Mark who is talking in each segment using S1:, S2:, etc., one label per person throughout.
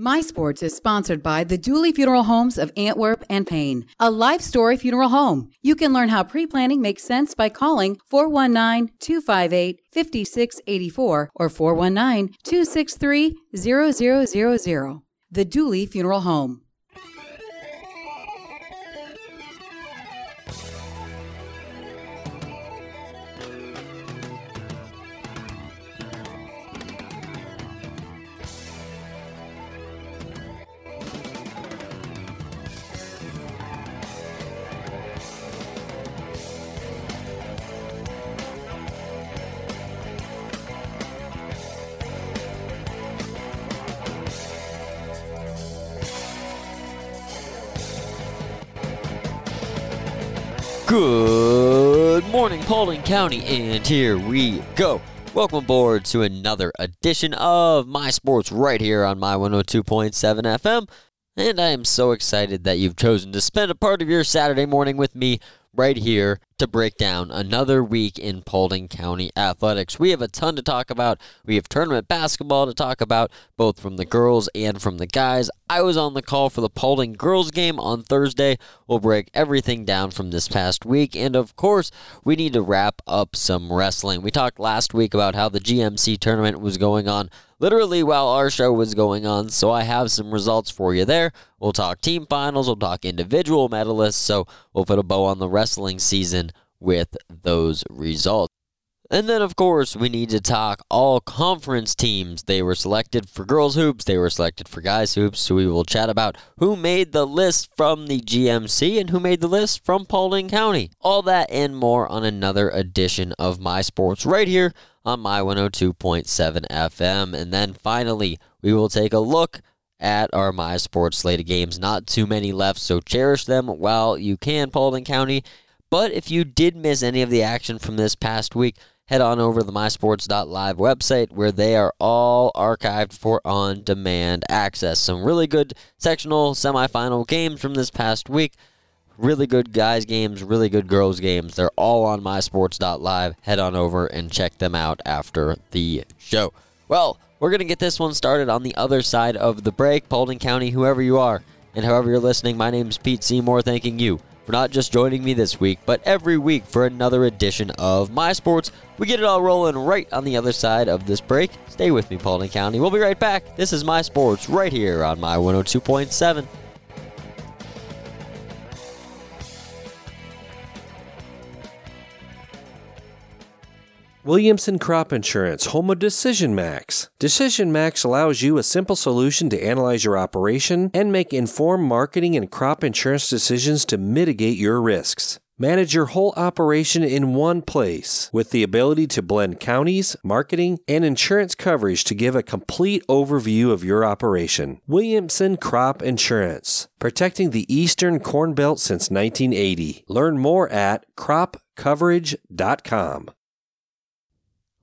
S1: My Sports is sponsored by the Dooley Funeral Homes of Antwerp and Payne, a life story funeral home. You can learn how pre planning makes sense by calling 419 258 5684 or 419 263 0000. The Dooley Funeral Home.
S2: Good morning, Paulding County, and here we go. Welcome aboard to another edition of My Sports right here on my 102.7 FM. And I am so excited that you've chosen to spend a part of your Saturday morning with me right here to break down another week in Paulding County athletics. We have a ton to talk about. We have tournament basketball to talk about, both from the girls and from the guys. I was on the call for the Paulding girls game on Thursday. We'll break everything down from this past week. And of course, we need to wrap up some wrestling. We talked last week about how the GMC tournament was going on literally while our show was going on. So I have some results for you there. We'll talk team finals, we'll talk individual medalists. So we'll put a bow on the wrestling season with those results. And then, of course, we need to talk all conference teams. They were selected for girls' hoops, they were selected for guys' hoops. So we will chat about who made the list from the GMC and who made the list from Paulding County. All that and more on another edition of My Sports right here on my 102.7 FM. And then finally, we will take a look at our My Sports slate of games. Not too many left, so cherish them while you can, Paulding County. But if you did miss any of the action from this past week, head on over to the mysports.live website where they are all archived for on demand access. Some really good sectional semifinal games from this past week. Really good guys games, really good girls games. They're all on mysports.live. Head on over and check them out after the show. Well, we're going to get this one started on the other side of the break. Paulding County, whoever you are, and however you're listening, my name is Pete Seymour, thanking you for not just joining me this week, but every week for another edition of My Sports. We get it all rolling right on the other side of this break. Stay with me, Paulding County. We'll be right back. This is My Sports right here on my 102.7.
S3: Williamson Crop Insurance, home of Decision Max. Decision Max allows you a simple solution to analyze your operation and make informed marketing and crop insurance decisions to mitigate your risks. Manage your whole operation in one place with the ability to blend counties, marketing, and insurance coverage to give a complete overview of your operation. Williamson Crop Insurance, protecting the Eastern Corn Belt since 1980. Learn more at cropcoverage.com.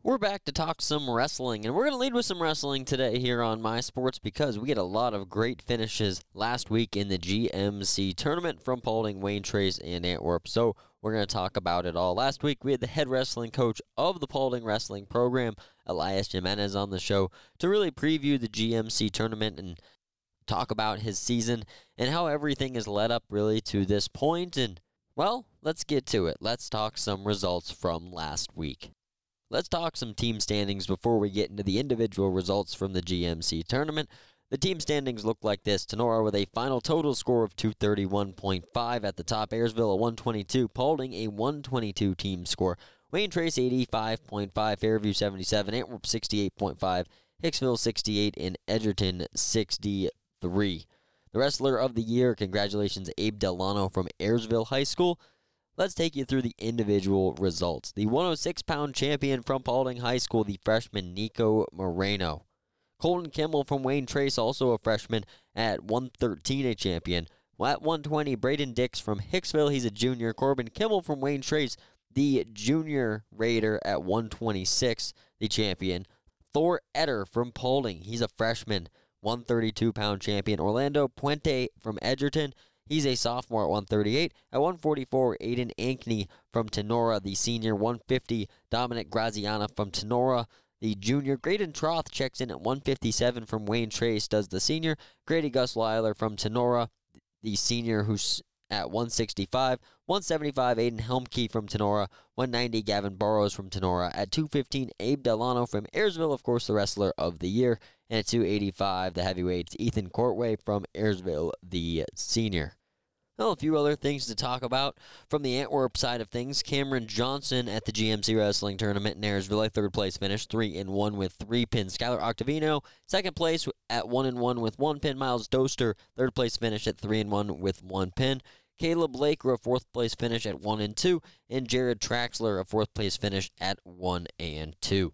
S2: We're back to talk some wrestling, and we're going to lead with some wrestling today here on My Sports because we had a lot of great finishes last week in the GMC tournament from Paulding, Wayne Trace, and Antwerp. So we're going to talk about it all. Last week, we had the head wrestling coach of the Paulding wrestling program, Elias Jimenez, on the show to really preview the GMC tournament and talk about his season and how everything has led up really to this point. And, well, let's get to it. Let's talk some results from last week. Let's talk some team standings before we get into the individual results from the GMC tournament. The team standings look like this. Tinora with a final total score of 231.5 at the top. Ayersville a 122. Paulding a 122 team score. Wayne Trace 85.5. Fairview 77. Antwerp 68.5. Hicksville 68. And Edgerton 63. The wrestler of the year, congratulations, Abe Delano from Ayersville High School. Let's take you through the individual results. The 106 pound champion from Paulding High School, the freshman Nico Moreno. Colton Kimmel from Wayne Trace, also a freshman, at 113, a champion. At 120, Braden Dix from Hicksville, he's a junior. Corbin Kimmel from Wayne Trace, the junior Raider at 126, the champion. Thor Etter from Paulding, he's a freshman, 132 pound champion. Orlando Puente from Edgerton, He's a sophomore at 138. At 144, Aiden Ankney from Tinora, the senior. 150, Dominic Graziana from Tinora. the junior. Graydon Troth checks in at 157 from Wayne Trace, does the senior. Grady Gus Lyler from Tinora, the senior, who's at 165. 175, Aiden Helmke from Tinora. 190, Gavin Burrows from Tinora. At 215, Abe Delano from Ayersville, of course, the wrestler of the year. And at 285, the heavyweights, Ethan Courtway from Ayersville, the senior. Well, a few other things to talk about from the Antwerp side of things. Cameron Johnson at the GMC Wrestling Tournament in Ayersville, third place finish, three and one with three pins. Skylar Octavino, second place at one and one with one pin. Miles Doster, third place finish at three and one with one pin. Caleb Laker, a fourth place finish at one and two, and Jared Traxler, a fourth place finish at one and two.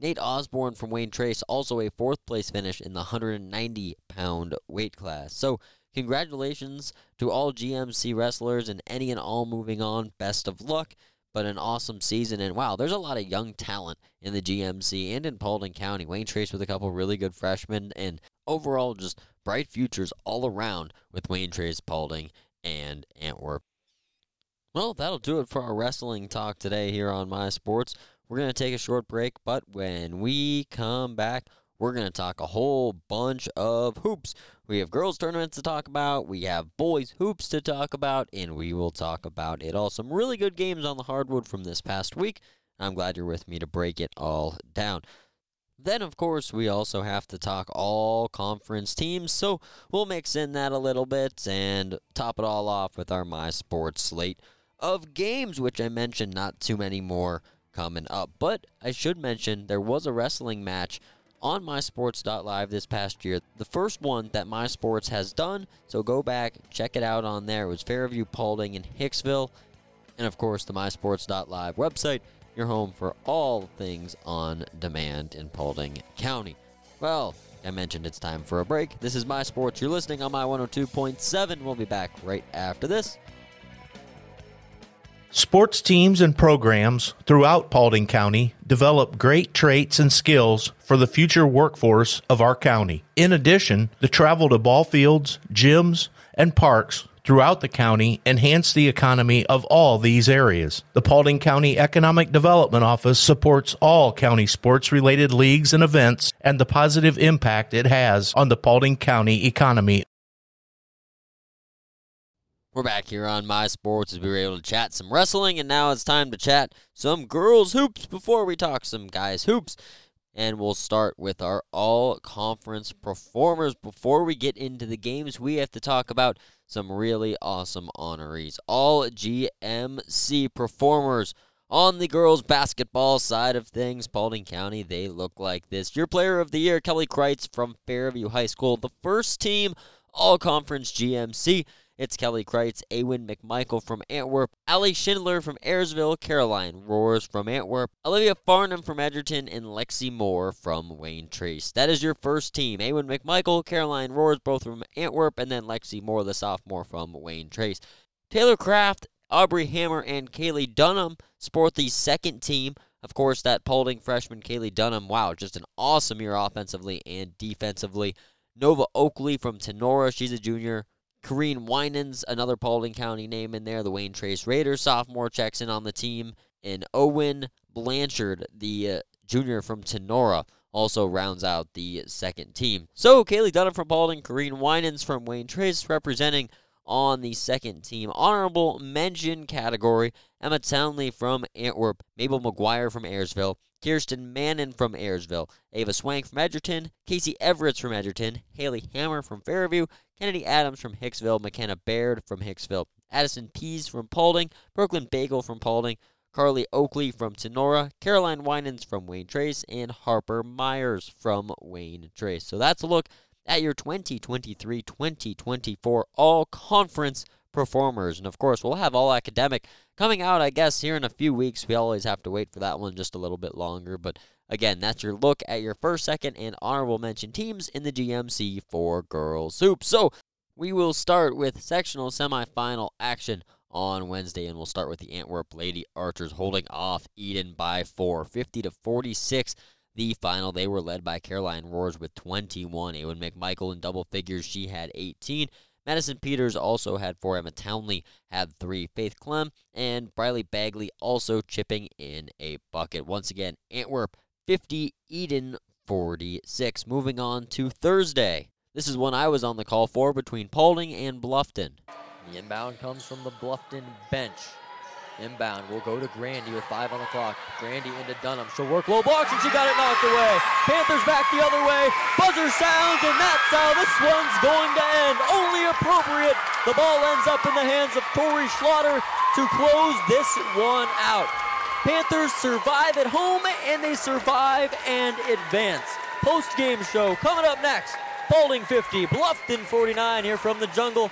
S2: Nate Osborne from Wayne Trace, also a fourth place finish in the 190 pound weight class. So Congratulations to all GMC wrestlers and any and all moving on. Best of luck, but an awesome season. And wow, there's a lot of young talent in the GMC and in Paulding County. Wayne Trace with a couple really good freshmen, and overall just bright futures all around with Wayne Trace, Paulding, and Antwerp. Well, that'll do it for our wrestling talk today here on My Sports. We're going to take a short break, but when we come back, we're going to talk a whole bunch of hoops. We have girls' tournaments to talk about, we have boys' hoops to talk about, and we will talk about it all. Some really good games on the hardwood from this past week. I'm glad you're with me to break it all down. Then, of course, we also have to talk all conference teams, so we'll mix in that a little bit and top it all off with our My Sports slate of games, which I mentioned not too many more coming up. But I should mention there was a wrestling match on mysports.live this past year. The first one that MySports has done, so go back, check it out on there. It was Fairview, Paulding, and Hicksville. And of course, the mysports.live website, your home for all things on demand in Paulding County. Well, I mentioned it's time for a break. This is My Sports. You're listening on my 102.7. We'll be back right after this.
S4: Sports teams and programs throughout Paulding County develop great traits and skills for the future workforce of our county. In addition, the travel to ball fields, gyms, and parks throughout the county enhance the economy of all these areas. The Paulding County Economic Development Office supports all county sports related leagues and events and the positive impact it has on the Paulding County economy
S2: we're back here on My Sports as we were able to chat some wrestling, and now it's time to chat some girls' hoops before we talk some guys' hoops. And we'll start with our all conference performers. Before we get into the games, we have to talk about some really awesome honorees. All GMC performers on the girls' basketball side of things. Paulding County, they look like this. Your player of the year, Kelly Kreitz from Fairview High School, the first team all conference GMC. It's Kelly Kreitz, Awen McMichael from Antwerp, Ali Schindler from Ayersville, Caroline Roars from Antwerp, Olivia Farnham from Edgerton, and Lexi Moore from Wayne Trace. That is your first team. Awen McMichael, Caroline Roars, both from Antwerp, and then Lexi Moore, the sophomore from Wayne Trace. Taylor Kraft, Aubrey Hammer, and Kaylee Dunham sport the second team. Of course, that Paulding freshman Kaylee Dunham, wow, just an awesome year offensively and defensively. Nova Oakley from Tinora, she's a junior Kareen Winans, another Paulding County name in there. The Wayne Trace Raiders sophomore checks in on the team. And Owen Blanchard, the uh, junior from Tinora, also rounds out the second team. So Kaylee Dunham from Paulding, Kareen Winans from Wayne Trace representing on the second team. Honorable mention category Emma Townley from Antwerp, Mabel McGuire from Ayersville, Kirsten Mannon from Ayersville, Ava Swank from Edgerton, Casey Everett from Edgerton, Haley Hammer from Fairview, Kennedy Adams from Hicksville, McKenna Baird from Hicksville, Addison Pease from Paulding, Brooklyn Bagel from Paulding, Carly Oakley from Tinora, Caroline Winans from Wayne Trace, and Harper Myers from Wayne Trace. So that's a look at your 2023 2024 all conference performers. And of course, we'll have all academic coming out, I guess, here in a few weeks. We always have to wait for that one just a little bit longer. But again, that's your look at your first, second, and honorable mention teams in the GMC for girls hoops. So we will start with sectional semifinal action on Wednesday, and we'll start with the Antwerp Lady Archers holding off Eden by four, 50 to 46 the final. They were led by Caroline Roars with 21. Awen McMichael in double figures. She had 18. Madison Peters also had four. Emma Townley had three. Faith Clem and Briley Bagley also chipping in a bucket. Once again, Antwerp 50, Eden 46. Moving on to Thursday. This is one I was on the call for between Paulding and Bluffton. The inbound comes from the Bluffton bench. Inbound will go to Grandy with five on the clock. Grandy into Dunham. She'll work low blocks and she got it knocked away. Panthers back the other way. Buzzer sounds and that's how this one's going to end. Only appropriate. The ball ends up in the hands of Tori Schlatter to close this one out. Panthers survive at home and they survive and advance. Post game show coming up next. Paulding 50, Bluffton 49 here from the jungle.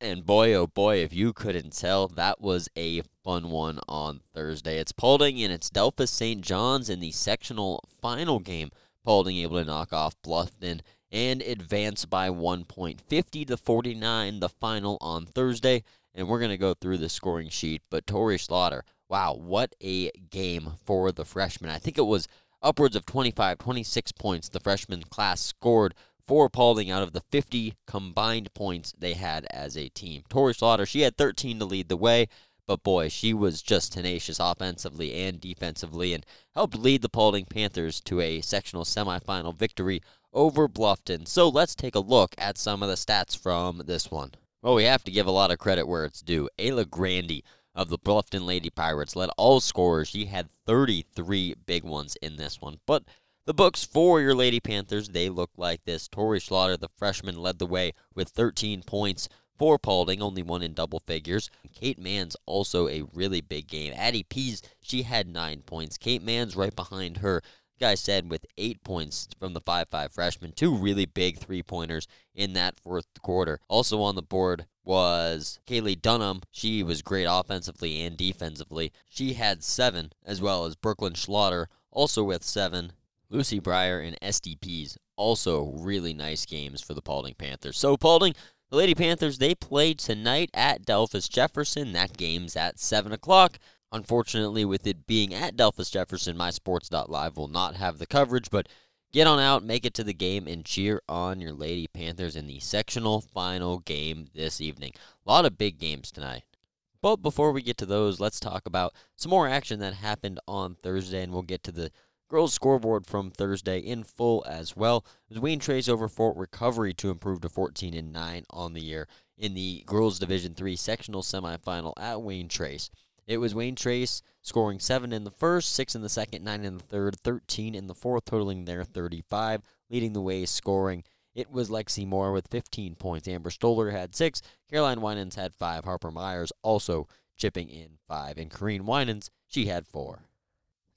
S2: And boy, oh boy, if you couldn't tell, that was a fun one on Thursday. It's Paulding and it's Delphos St. John's in the sectional final game. Paulding able to knock off Bluffton and advance by one point, 50 to 49, the final on Thursday. And we're going to go through the scoring sheet. But Tori Schlatter, wow, what a game for the freshman. I think it was upwards of 25, 26 points the freshman class scored for Paulding out of the 50 combined points they had as a team. Tori Schlatter, she had 13 to lead the way, but boy, she was just tenacious offensively and defensively and helped lead the Paulding Panthers to a sectional semifinal victory over Bluffton. So let's take a look at some of the stats from this one. Well, we have to give a lot of credit where it's due. Ayla Grandy of the Bluffton Lady Pirates led all scorers. She had 33 big ones in this one, but the books for your Lady Panthers, they look like this. Tori Schlatter, the freshman, led the way with 13 points for Paulding, only one in double figures. Kate Mann's also a really big game. Addie Pease, she had nine points. Kate Mann's right behind her. Guy said with eight points from the 5 5 freshman. Two really big three pointers in that fourth quarter. Also on the board was Kaylee Dunham. She was great offensively and defensively. She had seven, as well as Brooklyn Schlatter, also with seven. Lucy Breyer and SDPs, also really nice games for the Paulding Panthers. So, Paulding, the Lady Panthers, they play tonight at Delphos Jefferson. That game's at 7 o'clock. Unfortunately, with it being at Delphos Jefferson, my MySports.live will not have the coverage, but get on out, make it to the game, and cheer on your Lady Panthers in the sectional final game this evening. A lot of big games tonight. But before we get to those, let's talk about some more action that happened on Thursday, and we'll get to the Girls scoreboard from Thursday in full as well. Wayne Trace over Fort Recovery to improve to 14 and 9 on the year in the Girls Division 3 sectional semifinal at Wayne Trace. It was Wayne Trace scoring 7 in the first, 6 in the second, 9 in the third, 13 in the fourth, totaling their 35, leading the way scoring. It was Lexi Moore with 15 points. Amber Stoller had 6. Caroline Winans had 5. Harper Myers also chipping in 5. And Corrine Winans, she had 4.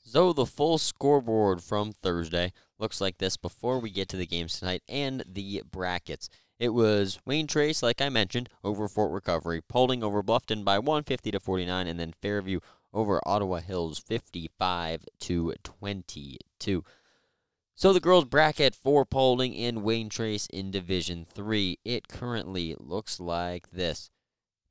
S2: So the full scoreboard from Thursday looks like this before we get to the games tonight and the brackets. It was Wayne Trace, like I mentioned, over Fort Recovery, Paulding over Bluffton by 150 to 49, and then Fairview over Ottawa Hills 55 to 22. So the girls bracket for Paulding and Wayne Trace in Division 3. It currently looks like this.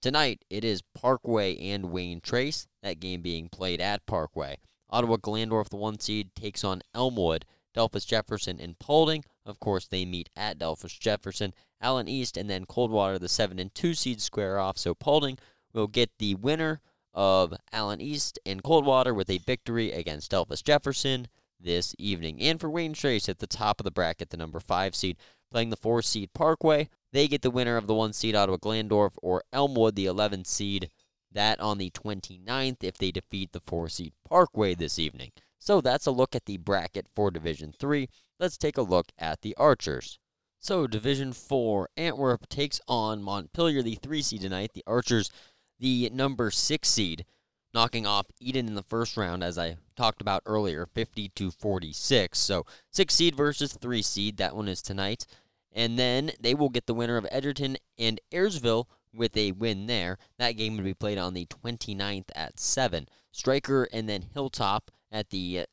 S2: Tonight it is Parkway and Wayne Trace, that game being played at Parkway. Ottawa Glandorf, the one seed, takes on Elmwood. Delphos Jefferson and Paulding. Of course, they meet at Delphos Jefferson. Allen East and then Coldwater, the 7 and 2 seeds, square off. So Paulding will get the winner of Allen East and Coldwater with a victory against Delphos Jefferson this evening. And for Wayne Trace at the top of the bracket, the number 5 seed, playing the 4 seed Parkway. They get the winner of the 1 seed Ottawa Glandorf or Elmwood, the 11 seed that on the 29th if they defeat the 4 seed Parkway this evening. So that's a look at the bracket for Division 3. Let's take a look at the Archers. So Division 4, Antwerp takes on Montpelier, the 3 seed tonight. The Archers, the number 6 seed, knocking off Eden in the first round, as I talked about earlier, 50 to 46. So 6 seed versus 3 seed. That one is tonight. And then they will get the winner of Edgerton and Ayersville with a win there. That game would be played on the 29th at 7. Stryker and then Hilltop at the uh,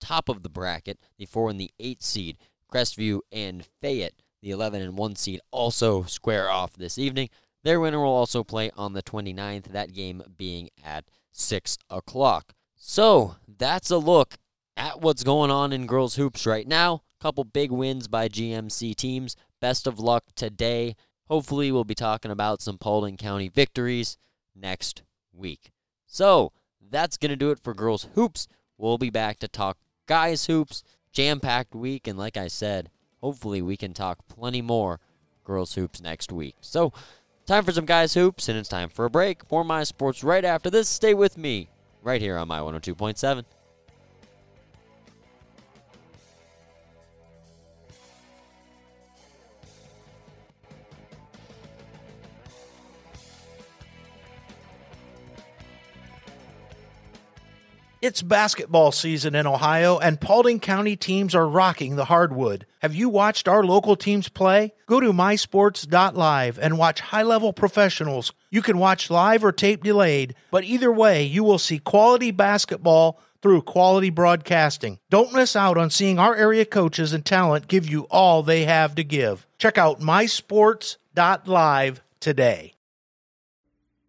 S2: top of the bracket, the 4 and the 8 seed. Crestview and Fayette, the 11 and 1 seed, also square off this evening. Their winner will also play on the 29th, that game being at 6 o'clock. So, that's a look at what's going on in girls hoops right now. Couple big wins by GMC teams. Best of luck today Hopefully, we'll be talking about some Paulding County victories next week. So, that's going to do it for Girls Hoops. We'll be back to talk guys hoops, jam packed week, and like I said, hopefully we can talk plenty more girls hoops next week. So, time for some guys hoops, and it's time for a break. More My Sports right after this. Stay with me right here on My 102.7.
S4: It's basketball season in Ohio, and Paulding County teams are rocking the hardwood. Have you watched our local teams play? Go to mysports.live and watch high level professionals. You can watch live or tape delayed, but either way, you will see quality basketball through quality broadcasting. Don't miss out on seeing our area coaches and talent give you all they have to give. Check out mysports.live today.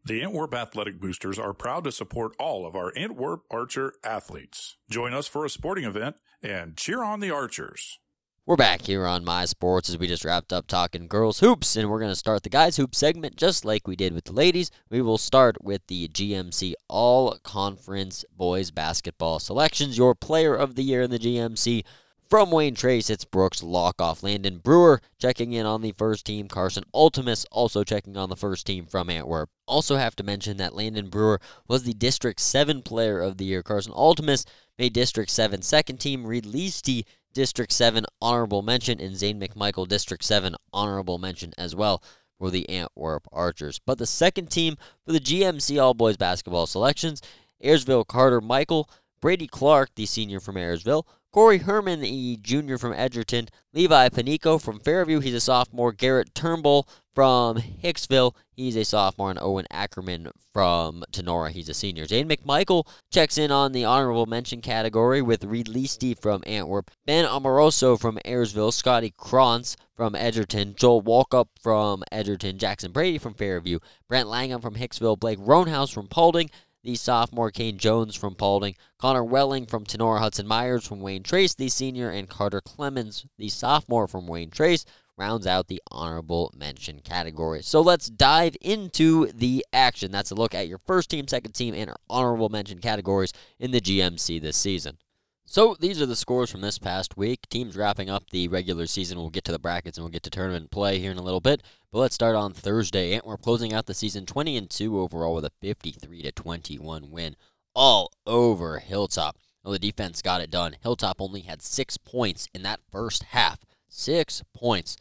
S5: The Antwerp Athletic Boosters are proud to support all of our Antwerp Archer athletes. Join us for a sporting event and cheer on the Archers.
S2: We're back here on My Sports as we just wrapped up talking girls hoops, and we're going to start the guys hoop segment just like we did with the ladies. We will start with the GMC All Conference Boys Basketball Selections. Your player of the year in the GMC from Wayne Trace, it's Brooks Lockoff. Landon Brewer checking in on the first team. Carson Altimus also checking on the first team from Antwerp. Also have to mention that Landon Brewer was the District 7 Player of the Year. Carson Altimus made District 7 second team. Reed Leasty, District 7 honorable mention. And Zane McMichael, District 7 honorable mention as well for the Antwerp Archers. But the second team for the GMC All Boys Basketball selections, Ayersville Carter Michael, Brady Clark, the senior from Ayersville, Corey Herman, the junior from Edgerton. Levi Panico from Fairview, he's a sophomore. Garrett Turnbull from Hicksville, he's a sophomore. And Owen Ackerman from Tinora, he's a senior. Zane McMichael checks in on the honorable mention category with Reed Leasty from Antwerp. Ben Amoroso from Ayersville. Scotty Krantz from Edgerton. Joel Walkup from Edgerton. Jackson Brady from Fairview. Brent Langham from Hicksville. Blake Roanhouse from Paulding the sophomore Kane Jones from Paulding, Connor Welling from Tinora Hudson Myers from Wayne Trace, the senior, and Carter Clemens, the sophomore from Wayne Trace, rounds out the honorable mention category. So let's dive into the action. That's a look at your first team, second team, and honorable mention categories in the GMC this season. So these are the scores from this past week. Teams wrapping up the regular season. We'll get to the brackets and we'll get to tournament play here in a little bit. But let's start on Thursday. Antwerp closing out the season 20 and 2 overall with a 53 to 21 win all over Hilltop. Well, the defense got it done. Hilltop only had six points in that first half. Six points.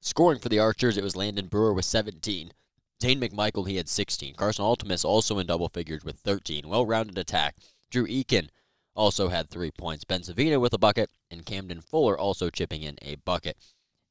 S2: Scoring for the Archers, it was Landon Brewer with 17. Dane McMichael, he had 16. Carson Altimus also in double figures with 13. Well rounded attack. Drew Eakin also had three points. Ben Savina with a bucket, and Camden Fuller also chipping in a bucket.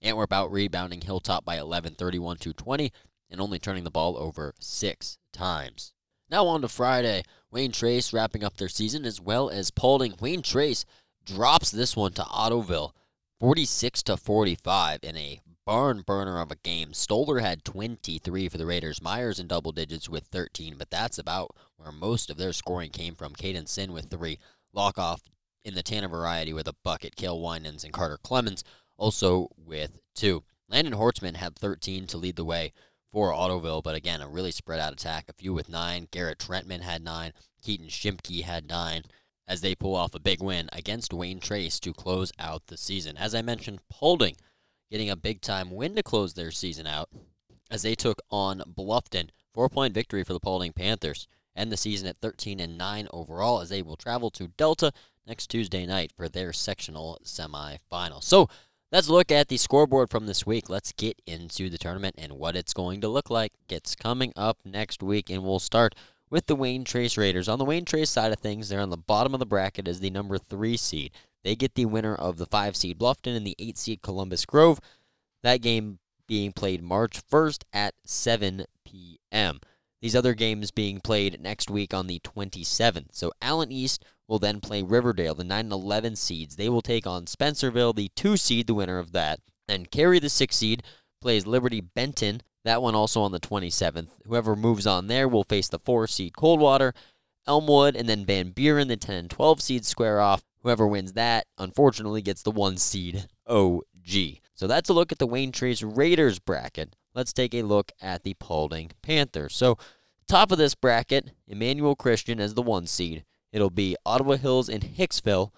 S2: Antwerp out rebounding Hilltop by 11, 31 to 20, and only turning the ball over six times. Now on to Friday. Wayne Trace wrapping up their season as well as Paulding. Wayne Trace drops this one to Ottoville, 46 to 45 in a barn burner of a game. Stoller had 23 for the Raiders. Myers in double digits with 13, but that's about where most of their scoring came from. Caden Sin with three. Lockoff in the Tanner variety with a bucket. Kale Winans and Carter Clemens also with two. Landon Hortzman had 13 to lead the way for Ottoville, but again, a really spread out attack. A few with nine. Garrett Trentman had nine. Keaton Shimke had nine as they pull off a big win against Wayne Trace to close out the season. As I mentioned, Paulding getting a big time win to close their season out as they took on Bluffton. Four point victory for the Paulding Panthers end the season at 13 and 9 overall as they will travel to Delta next Tuesday night for their sectional semifinal. So let's look at the scoreboard from this week. Let's get into the tournament and what it's going to look like. It's coming up next week, and we'll start with the Wayne Trace Raiders. On the Wayne Trace side of things, they're on the bottom of the bracket as the number three seed. They get the winner of the five seed Bluffton and the eight seed Columbus Grove. That game being played March 1st at 7 p.m. These other games being played next week on the 27th. So Allen East will then play Riverdale, the 9 and 11 seeds. They will take on Spencerville, the 2 seed, the winner of that. And Cary, the 6 seed, plays Liberty Benton. That one also on the 27th. Whoever moves on there will face the 4 seed Coldwater, Elmwood, and then Van Buren, the 10 and 12 seeds square off. Whoever wins that, unfortunately, gets the 1 seed OG. So that's a look at the Wayne Trace Raiders bracket let's take a look at the Paulding Panthers. So, top of this bracket, Emmanuel Christian as the one seed. It'll be Ottawa Hills and Hicksville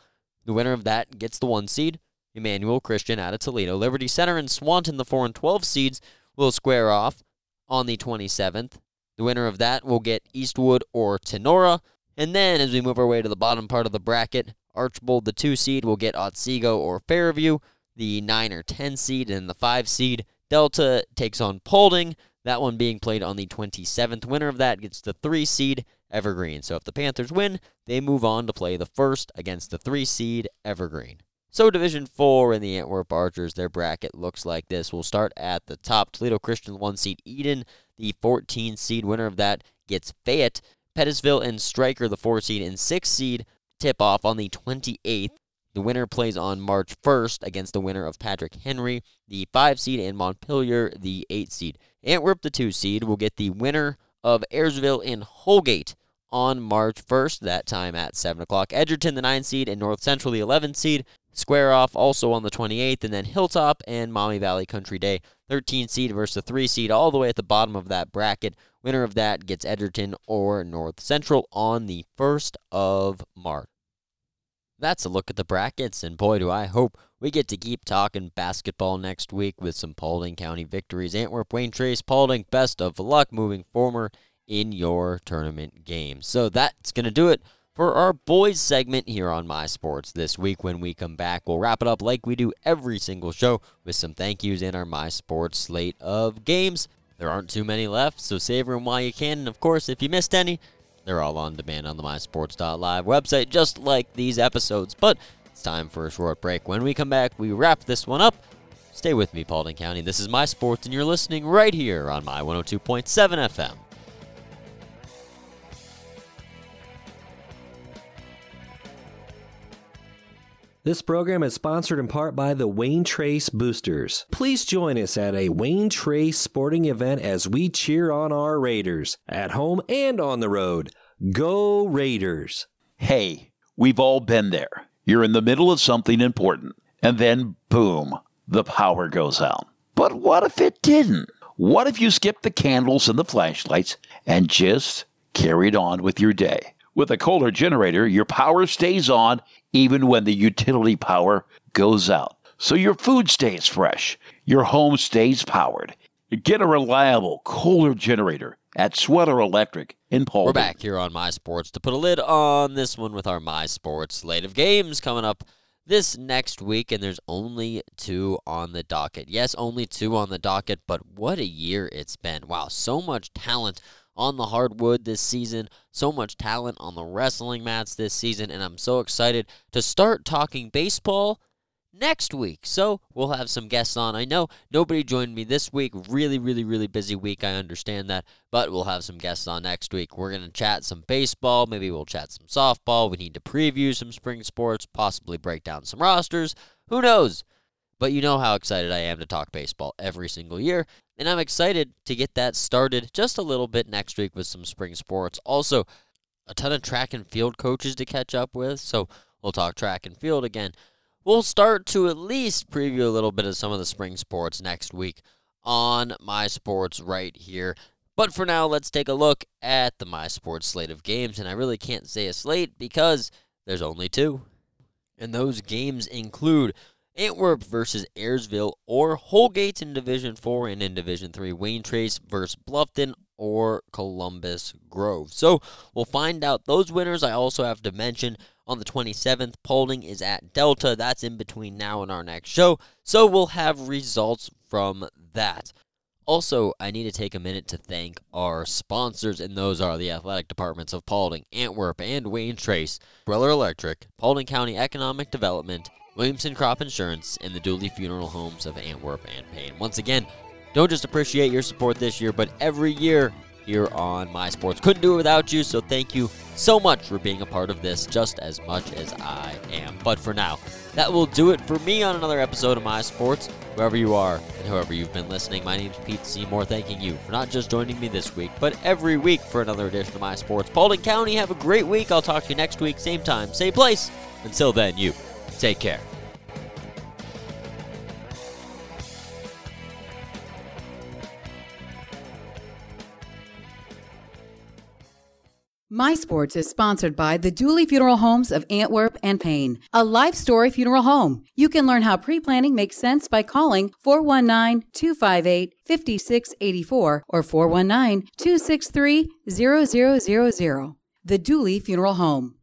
S2: The winner of that gets the one seed. Emmanuel Christian out of Toledo. Liberty Center and Swanton, the 4 and 12 seeds, will square off on the 27th. The winner of that will get Eastwood or Tinora. And then as we move our way to the bottom part of the bracket, Archbold, the 2 seed, will get Otsego or Fairview. The 9 or 10 seed and the 5 seed, Delta takes on Paulding. That one being played on the 27th. Winner of that gets the 3 seed, Evergreen. So if the Panthers win, they move on to play the first against the 3 seed, Evergreen. So Division 4 in the Antwerp Archers, their bracket looks like this. We'll start at the top. Toledo Christian 1 seed Eden, the 14 seed winner of that gets Fayette. Pettisville and Stryker, the 4 seed and 6 seed, tip off on the 28th. The winner plays on March 1st against the winner of Patrick Henry, the 5 seed, and Montpelier, the 8 seed. Antwerp, the 2 seed, will get the winner of Ayersville and Holgate on March 1st, that time at 7 o'clock. Edgerton, the 9 seed, and North Central, the 11 seed, square off also on the 28th, and then Hilltop and Maumee Valley Country Day, 13 seed versus the 3 seed, all the way at the bottom of that bracket. Winner of that gets Edgerton or North Central on the 1st of March. That's a look at the brackets, and boy, do I hope we get to keep talking basketball next week with some Paulding County victories. Antwerp, Wayne Trace, Paulding, best of luck moving forward in your tournament games. So that's going to do it for our boys segment here on My Sports this week. When we come back, we'll wrap it up like we do every single show with some thank yous in our My Sports slate of games. There aren't too many left, so savor them while you can. And of course, if you missed any, they're all on demand on the MySports.live website, just like these episodes. But it's time for a short break. When we come back, we wrap this one up. Stay with me, Paulding County. This is My Sports, and you're listening right here on My 102.7 FM.
S3: This program is sponsored in part by the Wayne Trace Boosters. Please join us at a Wayne Trace sporting event as we cheer on our Raiders, at home and on the road. Go Raiders!
S6: Hey, we've all been there. You're in the middle of something important, and then boom, the power goes out. But what if it didn't? What if you skipped the candles and the flashlights and just carried on with your day? With a Kohler generator, your power stays on even when the utility power goes out. So your food stays fresh, your home stays powered. Get a reliable Kohler generator at Sweater Electric in Paul.
S2: We're back here on My Sports to put a lid on this one with our My Sports slate of games coming up this next week, and there's only two on the docket. Yes, only two on the docket, but what a year it's been. Wow, so much talent on the hardwood this season, so much talent on the wrestling mats this season, and I'm so excited to start talking baseball next week. So we'll have some guests on. I know nobody joined me this week. Really, really, really busy week. I understand that. But we'll have some guests on next week. We're going to chat some baseball. Maybe we'll chat some softball. We need to preview some spring sports, possibly break down some rosters. Who knows? But you know how excited I am to talk baseball every single year. And I'm excited to get that started just a little bit next week with some spring sports. Also, a ton of track and field coaches to catch up with. So we'll talk track and field again. We'll start to at least preview a little bit of some of the spring sports next week on My Sports right here. But for now, let's take a look at the My Sports slate of games. And I really can't say a slate because there's only two. And those games include Antwerp versus Ayersville or Holgate in Division 4 and in Division 3 Wayne Trace versus Bluffton or Columbus Grove. So we'll find out those winners. I also have to mention on the 27th, Paulding is at Delta. That's in between now and our next show. So we'll have results from that. Also, I need to take a minute to thank our sponsors, and those are the athletic departments of Paulding, Antwerp, and Wayne Trace, Breller Electric, Paulding County Economic Development, Williamson Crop Insurance, and the Dooley Funeral Homes of Antwerp and Payne. Once again, don't just appreciate your support this year, but every year here on My Sports. Couldn't do it without you, so thank you so much for being a part of this just as much as I am. But for now, that will do it for me on another episode of My Sports. Wherever you are and whoever you've been listening, my name is Pete Seymour, thanking you for not just joining me this week, but every week for another edition of My Sports. Paulding County, have a great week. I'll talk to you next week, same time, same place. Until then, you take care.
S1: My Sports is sponsored by the Dooley Funeral Homes of Antwerp and Payne, a life story funeral home. You can learn how pre planning makes sense by calling 419 258 5684 or 419 263 0000. The Dooley Funeral Home.